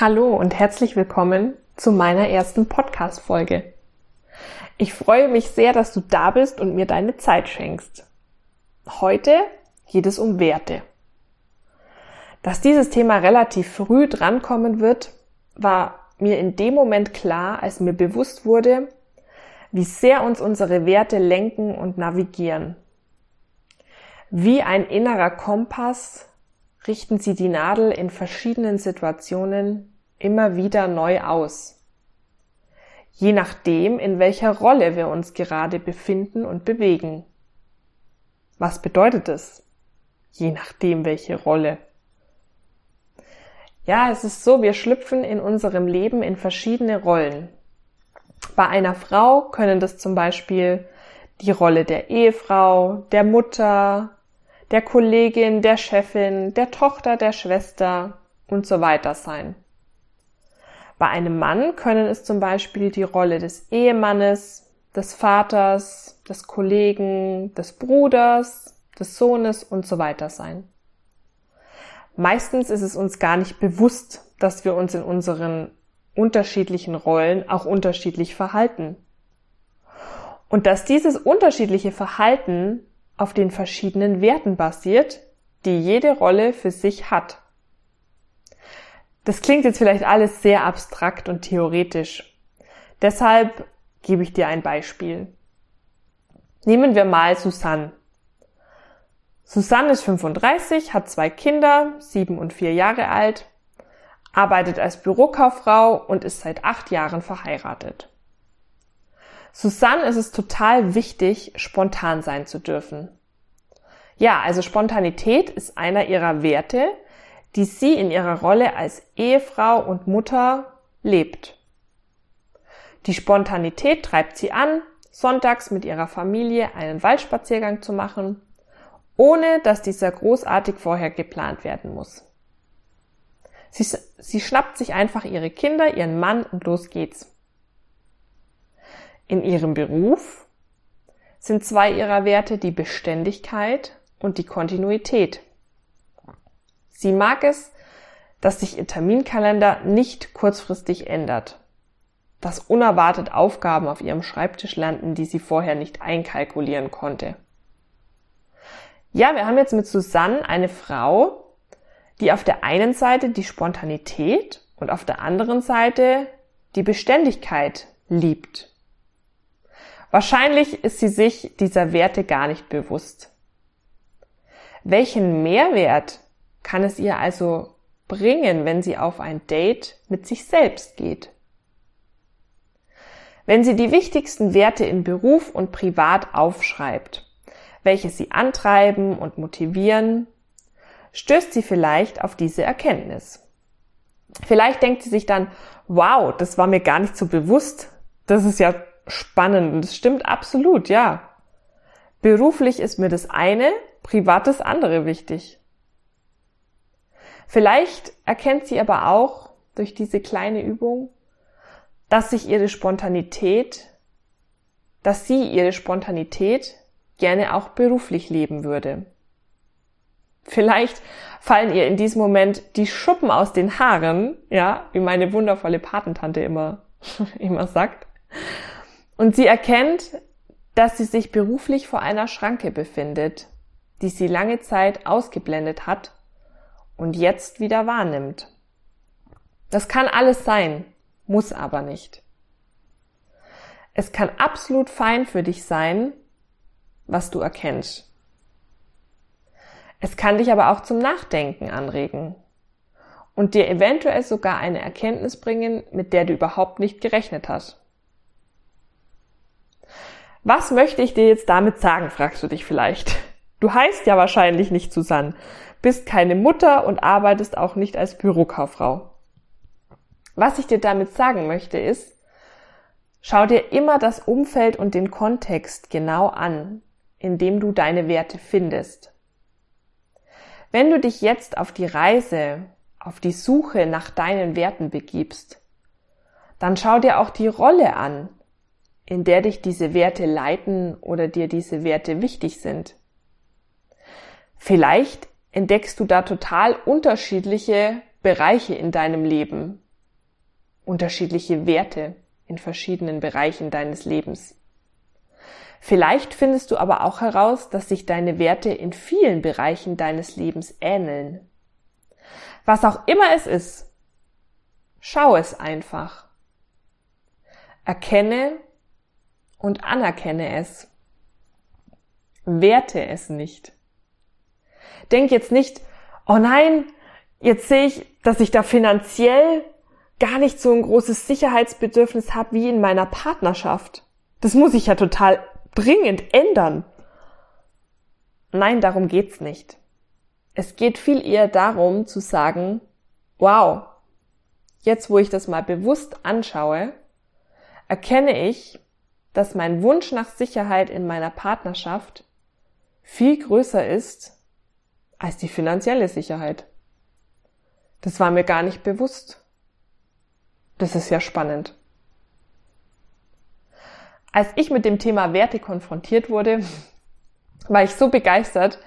Hallo und herzlich willkommen zu meiner ersten Podcast-Folge. Ich freue mich sehr, dass du da bist und mir deine Zeit schenkst. Heute geht es um Werte. Dass dieses Thema relativ früh drankommen wird, war mir in dem Moment klar, als mir bewusst wurde, wie sehr uns unsere Werte lenken und navigieren. Wie ein innerer Kompass richten sie die Nadel in verschiedenen Situationen immer wieder neu aus. Je nachdem, in welcher Rolle wir uns gerade befinden und bewegen. Was bedeutet es? Je nachdem, welche Rolle. Ja, es ist so, wir schlüpfen in unserem Leben in verschiedene Rollen. Bei einer Frau können das zum Beispiel die Rolle der Ehefrau, der Mutter, der Kollegin, der Chefin, der Tochter, der Schwester und so weiter sein. Bei einem Mann können es zum Beispiel die Rolle des Ehemannes, des Vaters, des Kollegen, des Bruders, des Sohnes und so weiter sein. Meistens ist es uns gar nicht bewusst, dass wir uns in unseren unterschiedlichen Rollen auch unterschiedlich verhalten. Und dass dieses unterschiedliche Verhalten auf den verschiedenen Werten basiert, die jede Rolle für sich hat. Das klingt jetzt vielleicht alles sehr abstrakt und theoretisch. Deshalb gebe ich dir ein Beispiel. Nehmen wir mal Susanne. Susanne ist 35, hat zwei Kinder, sieben und vier Jahre alt, arbeitet als Bürokauffrau und ist seit acht Jahren verheiratet. Susanne ist es total wichtig, spontan sein zu dürfen. Ja, also Spontanität ist einer ihrer Werte, die sie in ihrer Rolle als Ehefrau und Mutter lebt. Die Spontanität treibt sie an, sonntags mit ihrer Familie einen Waldspaziergang zu machen, ohne dass dieser großartig vorher geplant werden muss. Sie, sie schnappt sich einfach ihre Kinder, ihren Mann und los geht's. In ihrem Beruf sind zwei ihrer Werte die Beständigkeit und die Kontinuität. Sie mag es, dass sich ihr Terminkalender nicht kurzfristig ändert, dass unerwartet Aufgaben auf ihrem Schreibtisch landen, die sie vorher nicht einkalkulieren konnte. Ja, wir haben jetzt mit Susanne eine Frau, die auf der einen Seite die Spontanität und auf der anderen Seite die Beständigkeit liebt. Wahrscheinlich ist sie sich dieser Werte gar nicht bewusst. Welchen Mehrwert kann es ihr also bringen, wenn sie auf ein Date mit sich selbst geht? Wenn sie die wichtigsten Werte in Beruf und Privat aufschreibt, welche sie antreiben und motivieren, stößt sie vielleicht auf diese Erkenntnis. Vielleicht denkt sie sich dann, wow, das war mir gar nicht so bewusst. Das ist ja spannend und das stimmt absolut, ja. Beruflich ist mir das eine, privat das andere wichtig. Vielleicht erkennt sie aber auch durch diese kleine Übung, dass sich ihre Spontanität, dass sie ihre Spontanität gerne auch beruflich leben würde. Vielleicht fallen ihr in diesem Moment die Schuppen aus den Haaren, ja, wie meine wundervolle Patentante immer, immer sagt. Und sie erkennt, dass sie sich beruflich vor einer Schranke befindet, die sie lange Zeit ausgeblendet hat und jetzt wieder wahrnimmt. Das kann alles sein, muss aber nicht. Es kann absolut fein für dich sein, was du erkennst. Es kann dich aber auch zum Nachdenken anregen und dir eventuell sogar eine Erkenntnis bringen, mit der du überhaupt nicht gerechnet hast. Was möchte ich dir jetzt damit sagen, fragst du dich vielleicht. Du heißt ja wahrscheinlich nicht Susanne, bist keine Mutter und arbeitest auch nicht als Bürokauffrau. Was ich dir damit sagen möchte ist, schau dir immer das Umfeld und den Kontext genau an, in dem du deine Werte findest. Wenn du dich jetzt auf die Reise, auf die Suche nach deinen Werten begibst, dann schau dir auch die Rolle an, in der dich diese Werte leiten oder dir diese Werte wichtig sind. Vielleicht entdeckst du da total unterschiedliche Bereiche in deinem Leben, unterschiedliche Werte in verschiedenen Bereichen deines Lebens. Vielleicht findest du aber auch heraus, dass sich deine Werte in vielen Bereichen deines Lebens ähneln. Was auch immer es ist, schau es einfach. Erkenne und anerkenne es. Werte es nicht. Denk jetzt nicht, oh nein, jetzt sehe ich, dass ich da finanziell gar nicht so ein großes Sicherheitsbedürfnis habe wie in meiner Partnerschaft. Das muss ich ja total dringend ändern. Nein, darum geht's nicht. Es geht viel eher darum zu sagen, wow, jetzt wo ich das mal bewusst anschaue, erkenne ich, dass mein Wunsch nach Sicherheit in meiner Partnerschaft viel größer ist als die finanzielle Sicherheit. Das war mir gar nicht bewusst. Das ist ja spannend. Als ich mit dem Thema Werte konfrontiert wurde, war ich so begeistert,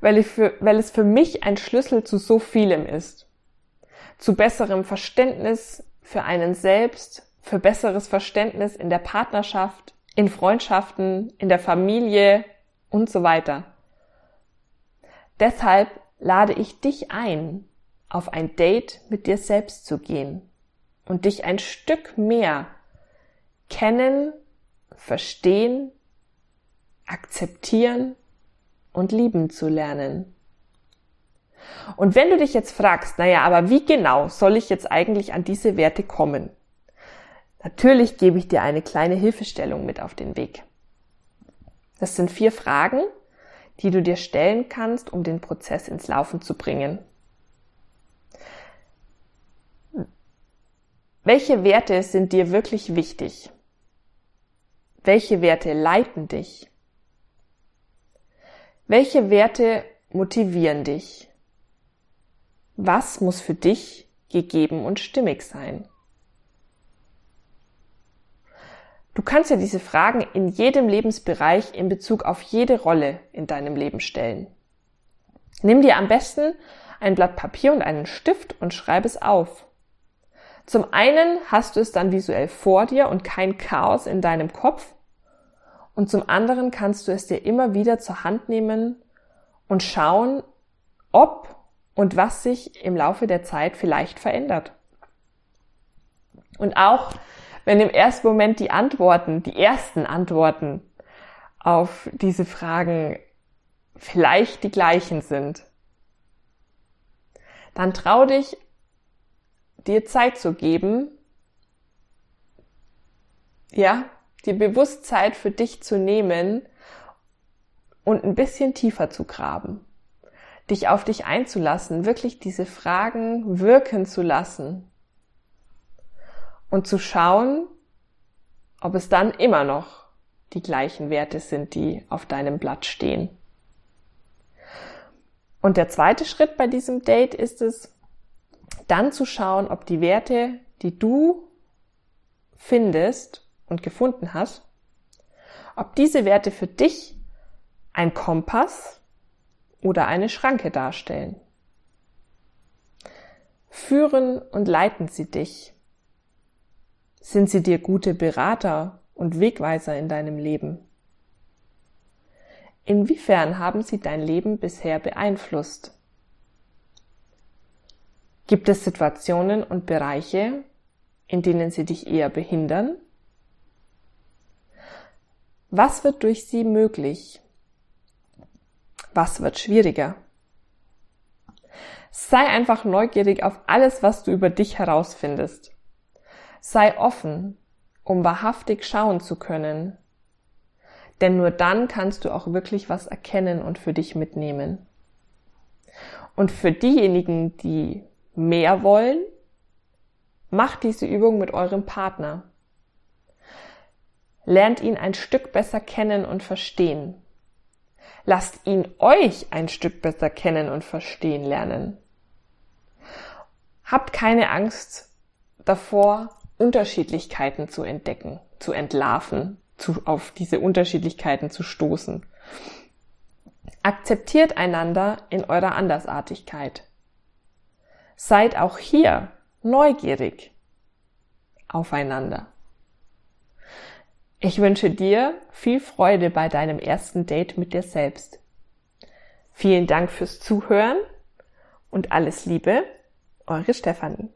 weil, ich für, weil es für mich ein Schlüssel zu so vielem ist. Zu besserem Verständnis für einen selbst, für besseres Verständnis in der Partnerschaft, in Freundschaften, in der Familie und so weiter. Deshalb lade ich dich ein, auf ein Date mit dir selbst zu gehen und dich ein Stück mehr kennen, verstehen, akzeptieren und lieben zu lernen. Und wenn du dich jetzt fragst, naja, aber wie genau soll ich jetzt eigentlich an diese Werte kommen? Natürlich gebe ich dir eine kleine Hilfestellung mit auf den Weg. Das sind vier Fragen, die du dir stellen kannst, um den Prozess ins Laufen zu bringen. Welche Werte sind dir wirklich wichtig? Welche Werte leiten dich? Welche Werte motivieren dich? Was muss für dich gegeben und stimmig sein? Du kannst ja diese Fragen in jedem Lebensbereich in Bezug auf jede Rolle in deinem Leben stellen. Nimm dir am besten ein Blatt Papier und einen Stift und schreib es auf. Zum einen hast du es dann visuell vor dir und kein Chaos in deinem Kopf. Und zum anderen kannst du es dir immer wieder zur Hand nehmen und schauen, ob und was sich im Laufe der Zeit vielleicht verändert. Und auch wenn im ersten Moment die Antworten, die ersten Antworten auf diese Fragen vielleicht die gleichen sind, dann trau dich dir Zeit zu geben, ja, die Bewusstheit für dich zu nehmen und ein bisschen tiefer zu graben, dich auf dich einzulassen, wirklich diese Fragen wirken zu lassen und zu schauen, ob es dann immer noch die gleichen Werte sind, die auf deinem Blatt stehen. Und der zweite Schritt bei diesem Date ist es, dann zu schauen, ob die Werte, die du findest und gefunden hast, ob diese Werte für dich ein Kompass oder eine Schranke darstellen. Führen und leiten sie dich. Sind sie dir gute Berater und Wegweiser in deinem Leben? Inwiefern haben sie dein Leben bisher beeinflusst? Gibt es Situationen und Bereiche, in denen sie dich eher behindern? Was wird durch sie möglich? Was wird schwieriger? Sei einfach neugierig auf alles, was du über dich herausfindest. Sei offen, um wahrhaftig schauen zu können. Denn nur dann kannst du auch wirklich was erkennen und für dich mitnehmen. Und für diejenigen, die mehr wollen, macht diese Übung mit eurem Partner. Lernt ihn ein Stück besser kennen und verstehen. Lasst ihn euch ein Stück besser kennen und verstehen lernen. Habt keine Angst davor, Unterschiedlichkeiten zu entdecken, zu entlarven, zu, auf diese Unterschiedlichkeiten zu stoßen. Akzeptiert einander in eurer Andersartigkeit. Seid auch hier neugierig. aufeinander. Ich wünsche dir viel Freude bei deinem ersten Date mit dir selbst. Vielen Dank fürs Zuhören und alles Liebe, eure Stefanie.